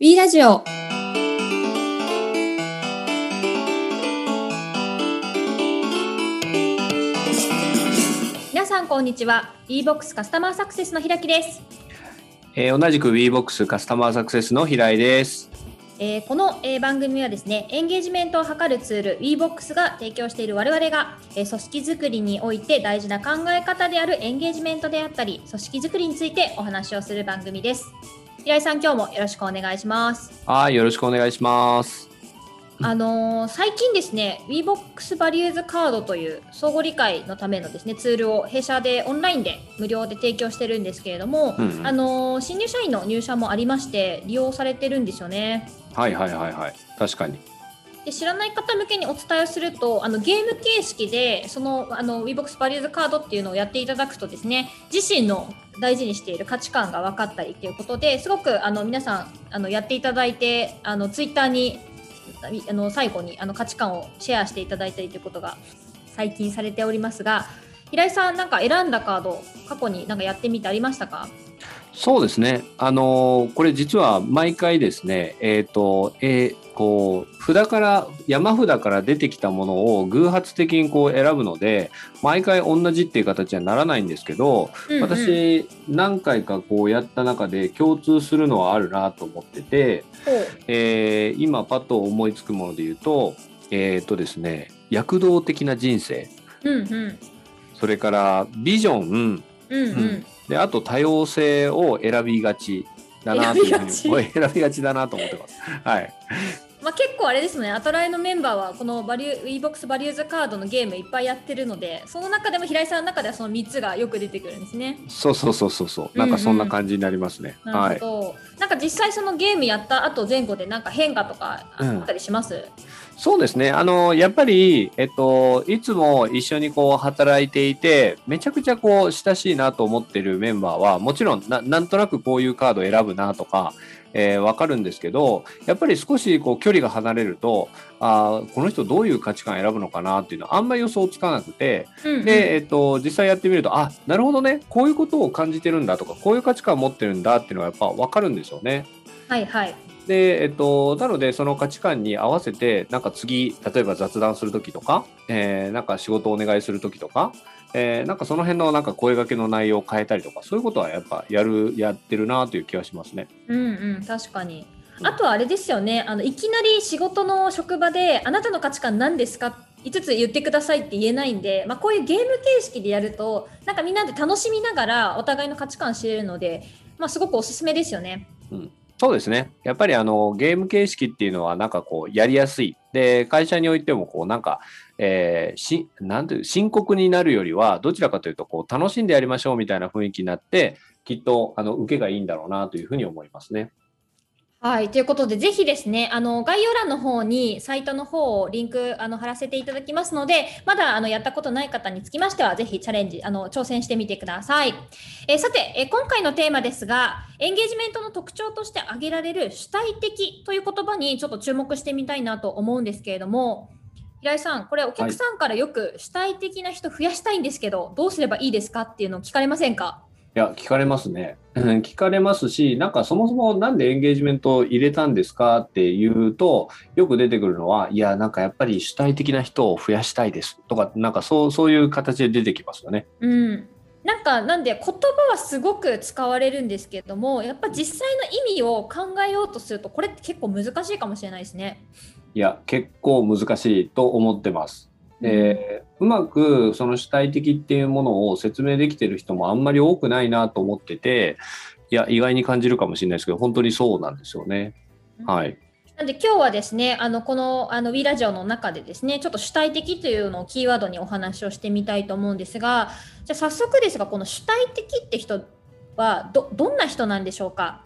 B ラジオ。皆さんこんにちは。E-box カスタマーサクセスの平木です、えー同じく WeBox カスタマーサクセスの平井です。えーこの、えー番組はですねエンゲージメントを図るツール e-box が提供している我々が、えー組織づくりにおいて大事な考え方であるエンゲージメントであったり組織づくりについてお話をする番組です平井さん今日もよろしくお願いしますはい、よろしくお願いします。あのー最近ですね WeBox バリューズカードという相互理解のためのですねツールを弊社でオンラインで無料で提供してるんですけれども、うんうんあのー新入社員の入社もありまして利用されてるんですよね。はいはいはいはい。確かに。で知らない方向けにお伝えをするとあのゲーム形式でそのあの WeBox バリューズカードっていうのをやっていただくとですね自身の大事にしている価値観が分かったりっていうことですごくあの皆さんあのやっていただいてあのツイッターにあの最後にあの価値観をシェアしていただいたりということが最近されておりますが平井さんなんか選んだカード過去になんかやってみてありましたか？そうですね。あのーこれ実は毎回ですね、えっ、と、えーこう、札から、山札から出てきたものを偶発的にこう選ぶので、毎回同じっていう形にはならないんですけど、うんうん。私、何回かこうやった中で共通するのはあるなと思ってて、えー今パッと思いつくもので言うと、えっ、とですね、躍動的な人生、うんうん。それからビジョン、うんうん、うん。であと多様性を選びがちだなというふうに選びがち選びがちだなと思ってます。はい。まあ、結構あれですね、アトライのメンバーはこのバリュー WeBox バリューズカードのゲームいっぱいやってるので、その中でも平井さんの中ではその3つがよく出てくるんですね。そうそうそうそうそう。なんかそんな感じになりますね。なはい。るほど。なんか実際そのゲームやった後前後でなんか変化とかあったりします、そうですね。あのやっぱりえっといつも一緒にこう働いていてめちゃくちゃこう親しいなと思ってるメンバーはもちろんななんとなくこういうカード選ぶなとか。えー、わかるんですけどやっぱり少しこう距離が離れるとあーこの人どういう価値観選ぶのかなっていうのはあんまり予想つかなくてうんうんで、えっと、実際やってみると、あ、なるほどね、こういうことを感じてるんだとか、こういう価値観を持ってるんだっていうのはやっぱ分かるんですよね。はいはい。で、えっと、なので、その価値観に合わせて、なんか次、例えば雑談するときとか、えーなんか仕事をお願いするときとか、えーなんかその辺のなんか声掛けの内容を変えたりとか、そういうことはやっぱやる、やってるなという気がしますね。うんうん、確かに。うんあとはあれですよね、あのいきなり仕事の職場で、あなたの価値観何ですか？5つ言ってくださいって言えないんで、まあ、こういうゲーム形式でやると、なんかみんなで楽しみながらお互いの価値観知れるので、まあ、すごくおすすめですよね。そうですね。やっぱりあのゲーム形式っていうのはなんかこうやりやすい。で、会社においてもこうなんか、えーし、なんていう、深刻になるよりは、どちらかというとこう楽しんでやりましょうみたいな雰囲気になって、きっとあの受けがいいんだろうなというふうに思いますね。はい、ということで、ぜひですね、あの概要欄の方にサイトの方をリンクあの貼らせていただきますので、まだあのやったことない方につきましては、ぜひチャレンジ、あの挑戦してみてください。えーさて、えー今回のテーマですが、エンゲージメントの特徴として挙げられる主体的という言葉にちょっと注目してみたいなと思うんですけれども、平井さん、これお客さんからよく主体的な人増やしたいんですけど、どうすればいいですかっていうのを聞かれませんか？いや、聞かれますね。うん聞かれますし、なんかそもそもなんでエンゲージメントを入れたんですかっていうと、よく出てくるのは、いや、なんかやっぱり主体的な人を増やしたいですとか、なんかそうそういう形で出てきますよね。うん、なんかなんで言葉はすごく使われるんですけれどもやっぱ実際の意味を考えようとするとこれって結構難しいかもしれないですね。いや、結構難しいと思ってます。で、うまくその主体的っていうものを説明できてる人もあんまり多くないなと思ってて、いや、意外に感じるかもしれないですけど、本当にそうなんですよね。はい。なんで今日はですねあのこのあの w ラジオの中でですねちょっと主体的というのをキーワードにお話をしてみたいと思うんですがじゃあ早速ですがこの主体的って人はどどんな人なんでしょうか？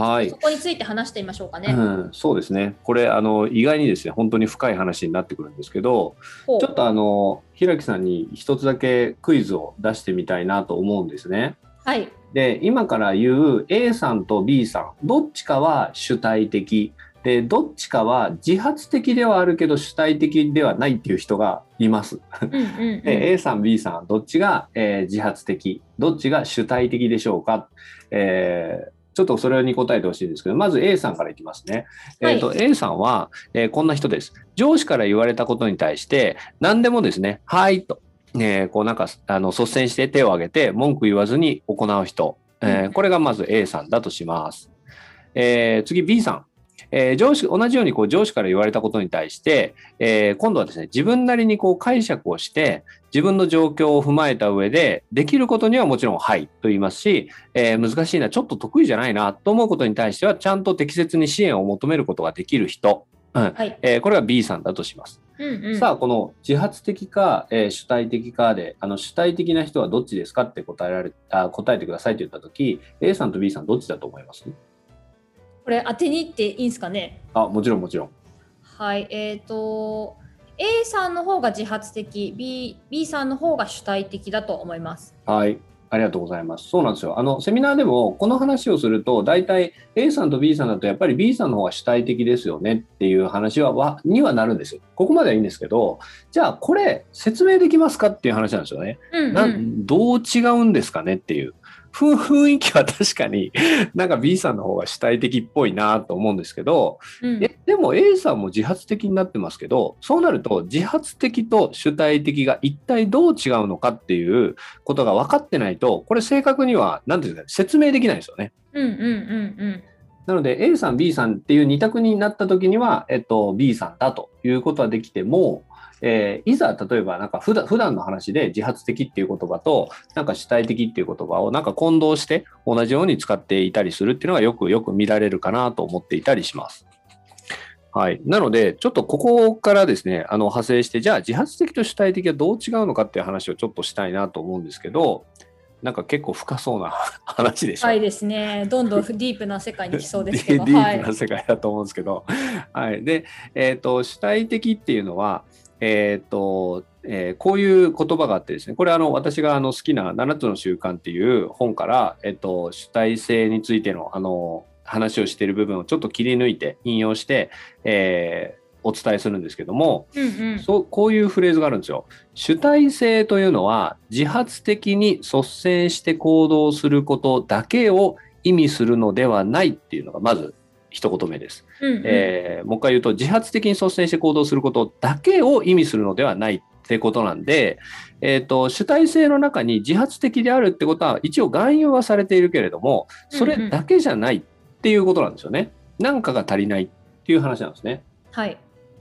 はいそ。こについて話してみましょうかね。うん、そうですね。これ、あの、意外にですね、本当に深い話になってくるんですけど、ちょっとあの、平木さんに一つだけクイズを出してみたいなと思うんですね。はいで、今から言う A さんと B さん、どっちかは主体的。で、どっちかは自発的ではあるけど主体的ではないっていう人がいます。うんうんうんで A さん、B さん、どっちが、えー自発的、どっちが主体的でしょうか？えーちょっとそれに答えてほしいんですけど、まず A さんからいきますね。はいえっ、と、A さんは、えーこんな人です。上司から言われたことに対して、何でもですね、はいと、えーこうなんか、あの、率先して手を挙げて、文句言わずに行う人。えーうんこれがまず A さんだとします。えー次 B さん。えー上司、同じようにこう上司から言われたことに対して、えー今度はですね、自分なりにこう解釈をして、自分の状況を踏まえた上で、できることにはもちろん、はいと言いますし、えー難しいな、ちょっと得意じゃないなと思うことに対しては、ちゃんと適切に支援を求めることができる人。うんはい。えーこれが B さんだとします。うんうん。さあ、この自発的か、えー主体的かで、あの主体的な人はどっちですかって答えられあ答えてくださいって言ったとき、A さんと B さんどっちだと思います？これ当てに行っていいんですかね？あ、もちろんもちろん。はい。えっ、と、A さんの方が自発的、B, B さんの方が主体的だと思います。はい。ありがとうございます。そうなんですよ。あの、セミナーでも、この話をすると、大体 A さんと B さんだと、やっぱり B さんの方が主体的ですよねっていう話は、わにはなるんですよ。ここまではいいんですけど、じゃあ、これ、説明できますかっていう話なんですよね。うん、なうん。どう違うんですかねっていう。ふ雰囲気は確かになんか B さんの方が主体的っぽいなと思うんですけど、うんえでも A さんも自発的になってますけどそうなると自発的と主体的が一体どう違うのかっていうことが分かってないとこれ正確には何ていうんですか説明できないんですよね。うんうんうんうん。なので A さん B さんっていう二択になった時には、えっと、B さんだということはできても、えーいざ例えばなんか普段普段の話で自発的っていう言葉となんか主体的っていう言葉をなんか混同して同じように使っていたりするっていうのがよくよく見られるかなと思っていたりします。はい。なので、ちょっとここからですね、あの派生して、じゃあ自発的と主体的はどう違うのかっていう話をちょっとしたいなと思うんですけど、なんか結構深そうな 話でしょ。はいですね。どんどんディープな世界に来そうですけど。ディはいープな世界だと思うんですけど、はい、で、えっと主体的っていうのは、えっとえーこういう言葉があってですねこれあの私があの好きな7つの習慣っていう本から、えっと主体性についてのあの話をしている部分をちょっと切り抜いて引用して、えーお伝えするんですけども、うんうん。そうこういうフレーズがあるんですよ。主体性というのは自発的に率先して行動することだけを意味するのではないっていうのがまず一言目です。うんうんえーもう一回言うと自発的に率先して行動することだけを意味するのではないってことなんで、えー、と主体性の中に自発的であるってことは一応含有はされているけれどもそれだけじゃないっていうことなんですよね。なんかが足りないっていう話なんですね。はい。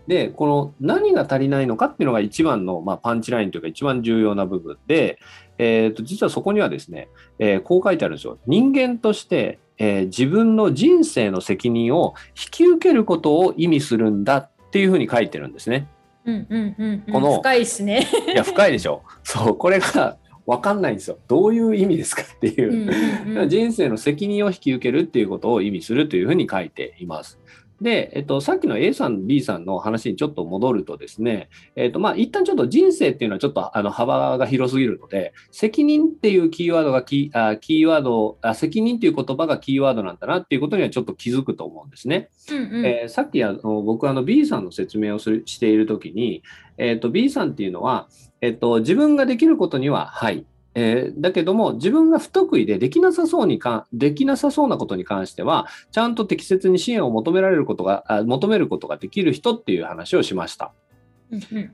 で、この何が足りないのかっていうのが一番の、まあ、パンチラインというか一番重要な部分で、えー、と実はそこにはですね、えーこう書いてあるんですよ。人間として、えー自分の人生の責任を引き受けることを意味するんだっていうふうに書いてるんですね。うんうんうんうん。この深いですね。いや、深いでしょ。そう、これが分かんないんですよ。どういう意味ですかっていう。うんうんうん人生の責任を引き受けるっていうことを意味するというふうに書いています。で、えっと、さっきの A さん、B さんの話にちょっと戻るとですね、えっと、まあ、一旦ちょっと人生っていうのはちょっとあの幅が広すぎるので、責任っていうキーワードがキー、あキーワードあ、責任っていう言葉がキーワードなんだなっていうことにはちょっと気づくと思うんですね。うんうんえーさっきあの僕あの B さんの説明をするしているときに、えー、と B さんっていうのは、えっと自分ができることにははい、えーだけども自分が不得意でできなさそうにかできなさそうなことに関してはちゃんと適切に支援を求められることがあ求めることができる人っていう話をしました。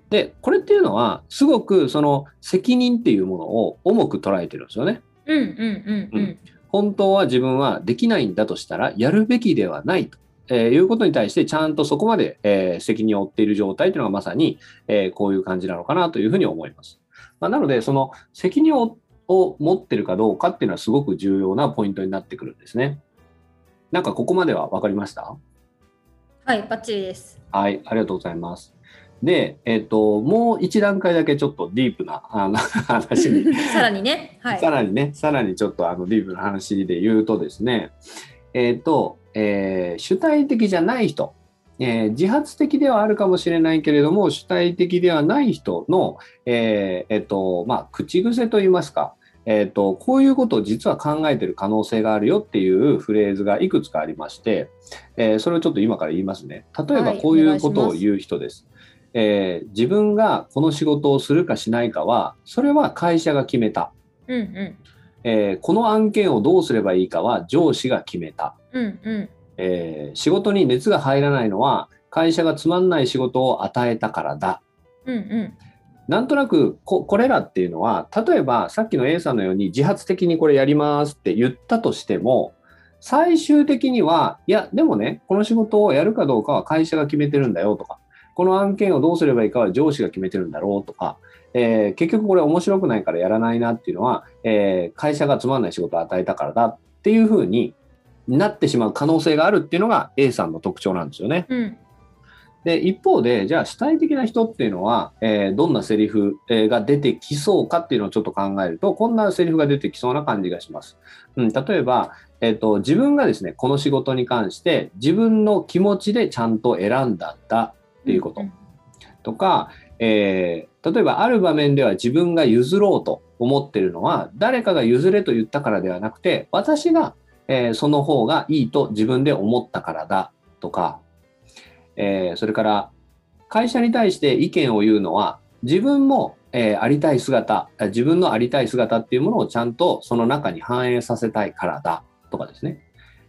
でこれっていうのはすごくその責任っていうものを重く捉えてるんですよね。うんうんうんうん本当は自分はできないんだとしたらやるべきではないと。えーいうことに対してちゃんとそこまで、えー責任を負っている状態というのがまさに、えーこういう感じなのかなというふうに思います。まあ、なので、その責任をを持ってるかどうかっていうのはすごく重要なポイントになってくるんですね。なんかここまでは分かりました？はい、バッチリです。はい、ありがとうございます。で、えっ、と、もう一段階だけちょっとディープなあの 話に さらにね、はい。さらにね、さらにちょっとあのディープな話で言うとですね、えっ、と、えー主体的じゃない人、えー自発的ではあるかもしれないけれども、主体的ではない人の、えーえっ、と、まあ、口癖といいますか、えっ、と、こういうことを実は考えている可能性があるよっていうフレーズがいくつかありまして、えーそれをちょっと今から言いますね。例えばはいこういうことを言う人です。えー自分がこの仕事をするかしないかは、それは会社が決めた。うんうん。えーこの案件をどうすればいいかは上司が決めた。うんうんえー仕事に熱が入らないのは会社がつまんない仕事を与えたからだ。うんうんなんとなくここれらっていうのは例えばさっきの A さんのように自発的にこれやりますって言ったとしても最終的にはいやでもねこの仕事をやるかどうかは会社が決めてるんだよとかこの案件をどうすればいいかは上司が決めてるんだろうとか、えー結局これ面白くないからやらないなっていうのは、えー会社がつまんない仕事を与えたからだっていうふうになってしまう可能性があるっていうのが A さんの特徴なんですよね。うんで、一方で、じゃあ主体的な人っていうのは、えーどんなセリフえーが出てきそうかっていうのをちょっと考えると、こんなセリフが出てきそうな感じがします。うん、例えば、えっ、と、自分がですね、この仕事に関して、自分の気持ちでちゃんと選んだんだっていうこと。んとか、えー例えばある場面では自分が譲ろうと思ってるのは誰かが譲れと言ったからではなくて私が、えーその方がいいと自分で思ったからだとか、えーそれから会社に対して意見を言うのは自分も、えーありたい姿自分のありたい姿っていうものをちゃんとその中に反映させたいからだとかですね、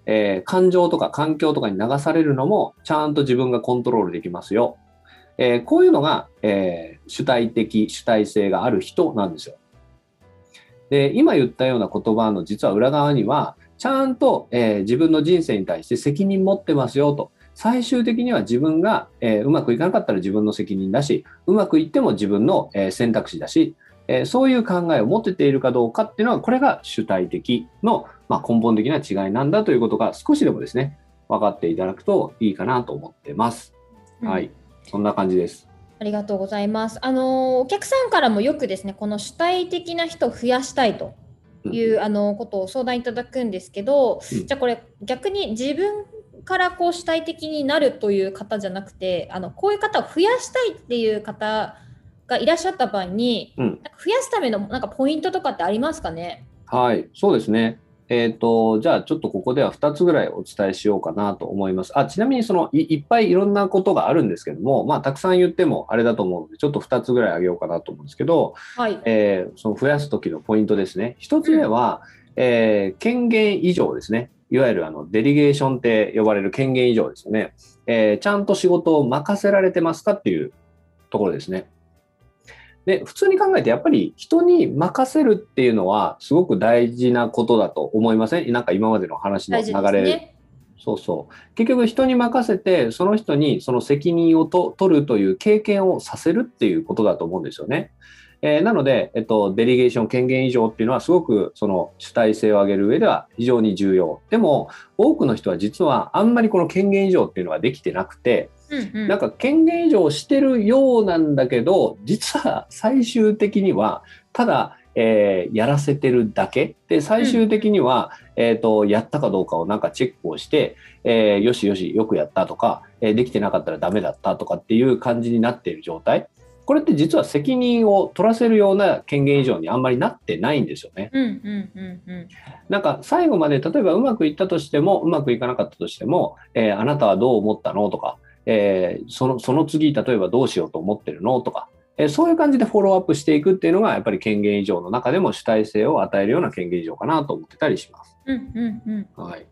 え感情とか環境とかに流されるのもちゃんと自分がコントロールできますよえこういうのが、えー主体的、主体性がある人なんですよ。で、今言ったような言葉の実は裏側には、ちゃんと、えー自分の人生に対して責任持ってますよと。最終的には自分が、えーうまくいかなかったら自分の責任だし、うまくいっても自分の、えー選択肢だし、えーそういう考えを持てているかどうかっていうのは、これが主体的の、まあ、根本的な違いなんだということが少しでもですね、分かっていただくといいかなと思ってます。うんはい。そんな感じです。ありがとうございます。あのお客さんからもよくですね、この主体的な人を増やしたいという、あのことを相談いただくんですけど、うんじゃあこれ逆に自分からこう主体的になるという方じゃなくて、あのこういう方を増やしたいっていう方がいらっしゃった場合に、うんなんか増やすためのなんかポイントとかってありますかね？はい、そうですね。えっ、と、じゃあちょっとここでは2つぐらいお伝えしようかなと思います。あ、ちなみにそのいいっぱいいろんなことがあるんですけども、まあたくさん言ってもあれだと思うので、ちょっと2つぐらいあげようかなと思うんですけど、はい。えーその増やす時のポイントですね。1つ目は、えー権限以上ですね。いわゆるあのデリゲーションって呼ばれる権限以上ですよね。えーちゃんと仕事を任せられてますかっていうところですね。で、普通に考えてやっぱり人に任せるっていうのはすごく大事なことだと思いません？なんか今までの話の大流れ、ね。そうそう。結局人に任せてその人にその責任をと取るという経験をさせるっていうことだと思うんですよね。えーなので、えっと、デリゲーション権限以上っていうのはすごくその主体性を上げる上では非常に重要。でも多くの人は実はあんまりこの権限以上っていうのはできてなくて、うんうん。なんか権限以上してるようなんだけど、実は最終的には、ただ、えーやらせてるだけで、最終的には、えっ、と、やったかどうかをなんかチェックをして、えーよしよし、よくやったとか、えーできてなかったらダメだったとかっていう感じになっている状態。これって実は責任を取らせるような権限以上にあんまりなってないんですよね。うんうんうんうん。なんか最後まで例えばうまくいったとしてもうまくいかなかったとしても、えーあなたはどう思ったのとか、えーそのその次例えばどうしようと思ってるの？とか、えーそういう感じでフォローアップしていくっていうのがやっぱり権限以上の中でも主体性を与えるような権限以上かなと思ってたりします。うんうんうん。はい、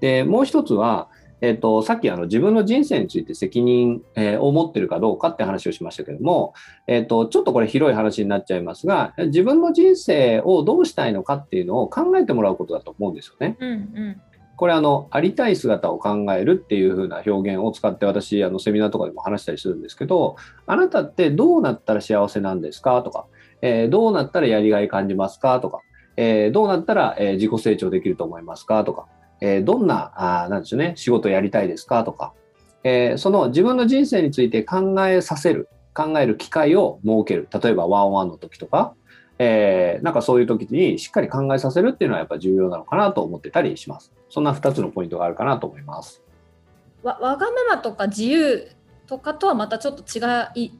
でもう一つは、えっとさっきあの自分の人生について責任、えーを持ってるかどうかって話をしましたけども、えっとちょっとこれ広い話になっちゃいますが自分の人生をどうしたいのかっていうのを考えてもらうことだと思うんですよね。うんうん。これあのありたい姿を考えるっていう風な表現を使って私あのセミナーとかでも話したりするんですけどあなたってどうなったら幸せなんですか？とか、えーどうなったらやりがい感じますか？とか、えーどうなったら、え自己成長できると思いますか？とか、えどんなあなんでしょうね仕事やりたいですか？とか、えその自分の人生について考えさせる考える機会を設ける。例えばワンオンワンの時とか、えーなんかそういう時にしっかり考えさせるっていうのはやっぱ重要なのかなと思ってたりします。そんな2つのポイントがあるかなと思います。わわがままとか自由とかとはまたちょっと違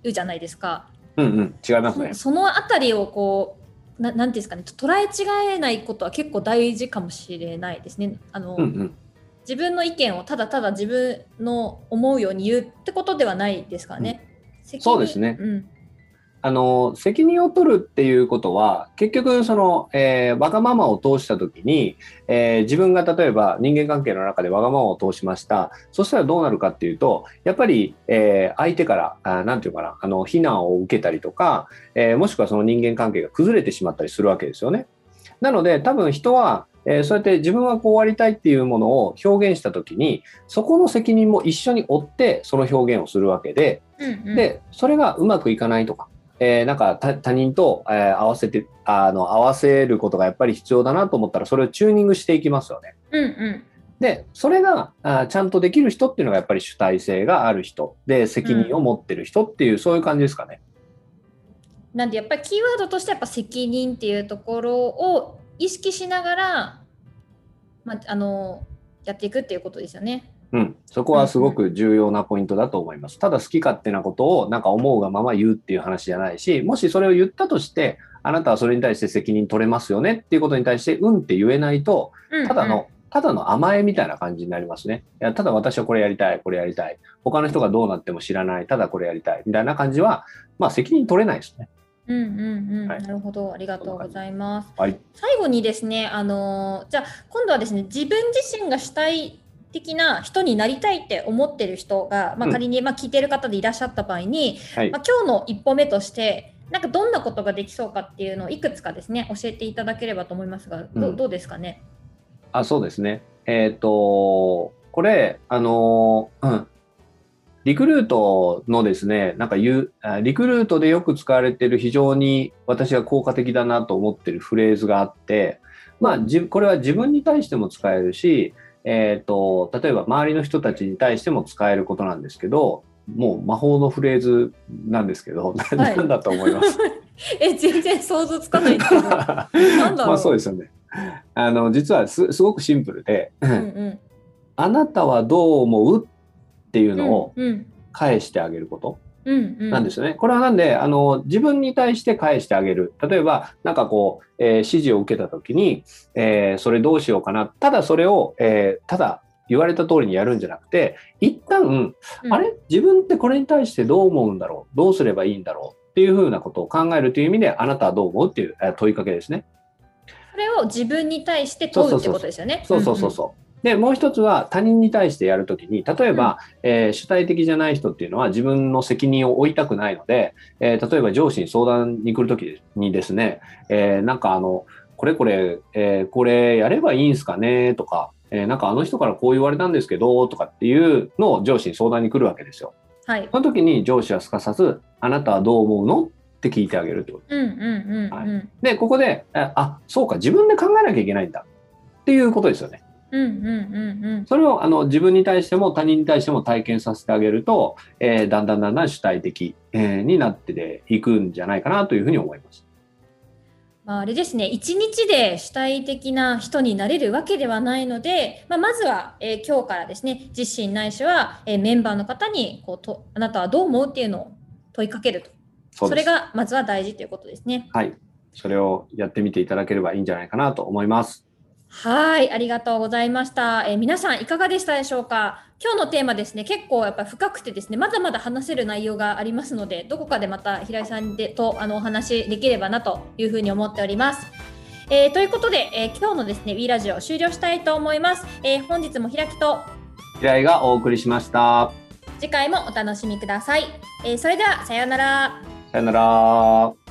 うじゃないですか。うんうん、違いますねそ。そのあたりをこうななんていうんですかね捉え違えないことは結構大事かもしれないですね。あの、うんうん、自分の意見をただただ自分の思うように言うってことではないですからね。責任そうですねうんあの責任を取るっていうことは結局その、えー、わがままを通した時に、えー、自分が例えば人間関係の中でわがままを通しましたそしたらどうなるかっていうとやっぱり、えー、相手から何て言うかなあの非難を受けたりとか、えもしくはその人間関係が崩れてしまったりするわけですよね。なので多分人はえー、そうやって自分はこうありたいっていうものを表現した時にそこの責任も一緒に負ってその表現をするわけで、うんうん、でそれがうまくいかないとかえー、なんか他人と、えー、合わせてあの合わせることがやっぱり必要だなと思ったらそれをチューニングしていきますよね。うんうんでそれがあちゃんとできる人っていうのがやっぱり主体性がある人で責任を持ってる人っていう、うん、そういう感じですかね。なんでやっぱりキーワードとしてやっぱ責任っていうところを意識しながら、まあ、あのやっていくっていうことですよね。うん、そこはすごく重要なポイントだと思います。ただ好き勝手なことをなんか思うがまま言うっていう話じゃないし、もしそれを言ったとして、あなたはそれに対して責任取れますよねっていうことに対して、うんって言えないと、ただの、ただの甘えみたいな感じになりますね。いやただ私はこれやりたい、これやりたい。他の人がどうなっても知らない、ただこれやりたい。みたいな感じは、まあ責任取れないですね。うんうんうん、はい、なるほど、ありがとうございます。はい、最後にですね、あのじゃあ今度はですね、自分自身が主体的な人になりたいって思ってる人が、まあ、仮に、まあ、聞いてる方でいらっしゃった場合に、はい、まあ、今日の一歩目としてなんかどんなことができそうかっていうのをいくつかですね教えていただければと思いますがどうん、どうですかね？あそうですね。えっ、ー、とこれあのうん。リクルートのですね、なんか言う、リクルートでよく使われている非常に私が効果的だなと思っているフレーズがあって、まあ、これは自分に対しても使えるし、えっ、ー、と、例えば周りの人たちに対しても使えることなんですけど、もう魔法のフレーズなんですけど、はい、何だと思います え、全然想像つかないんですけど。なんだろう。まあそうですよね。あの、実はすすごくシンプルで、うんうん、あなたはどう思う？っていうのを返してあげること。なんですよね。うんうん、これはなんであの自分に対して返してあげる。例えばなんかこう、えー、指示を受けた時に、えー、それどうしようかな。ただそれを、えー、ただ言われた通りにやるんじゃなくて一旦、うん、あれ？自分ってこれに対してどう思うんだろう？どうすればいいんだろう？っていうふうなことを考えるという意味であなたはどう思うっていう問いかけですね。それを自分に対して問うってことですよね。そうそうそうそう。で、もう一つは他人に対してやるときに、例えば、うん、えー、主体的じゃない人っていうのは自分の責任を負いたくないので、えー、例えば上司に相談に来るときにですね、えー、なんかあの、これこれ、えこれやればいいんすかねとか、えなんかあの人からこう言われたんですけど、とかっていうのを上司に相談に来るわけですよ。はい。その時に上司はすかさず、あなたはどう思うのって聞いてあげるってこと。うんうんうん、うんはい、で、ここで、あ、そうか、自分で考えなきゃいけないんだっていうことですよね。うんうんうんうん、それをあの自分に対しても他人に対しても体験させてあげると、えー、だんだんだんだん主体的、えー、になっていくんじゃないかなというふうに思います。まあ、あれですね一日で主体的な人になれるわけではないので、まあ、まずは、えー、今日からですね自身ないしは、えー、メンバーの方にこうとあなたはどう思うっていうのを問いかけるとそれがまずは大事ということですね。はいそれをやってみていただければいいんじゃないかなと思います。はい、ありがとうございました。えー、皆さんいかがでしたでしょうか？今日のテーマですね、結構やっぱ深くてですね、まだまだ話せる内容がありますので、どこかでまた平井さんでとあのお話できればなというふうに思っております。えー、ということで、えー、今日のですね、w ラジオ終了したいと思います。えー、本日も開きと平井がお送りしました。次回もお楽しみください。えそれでは、さようなら。さようなら。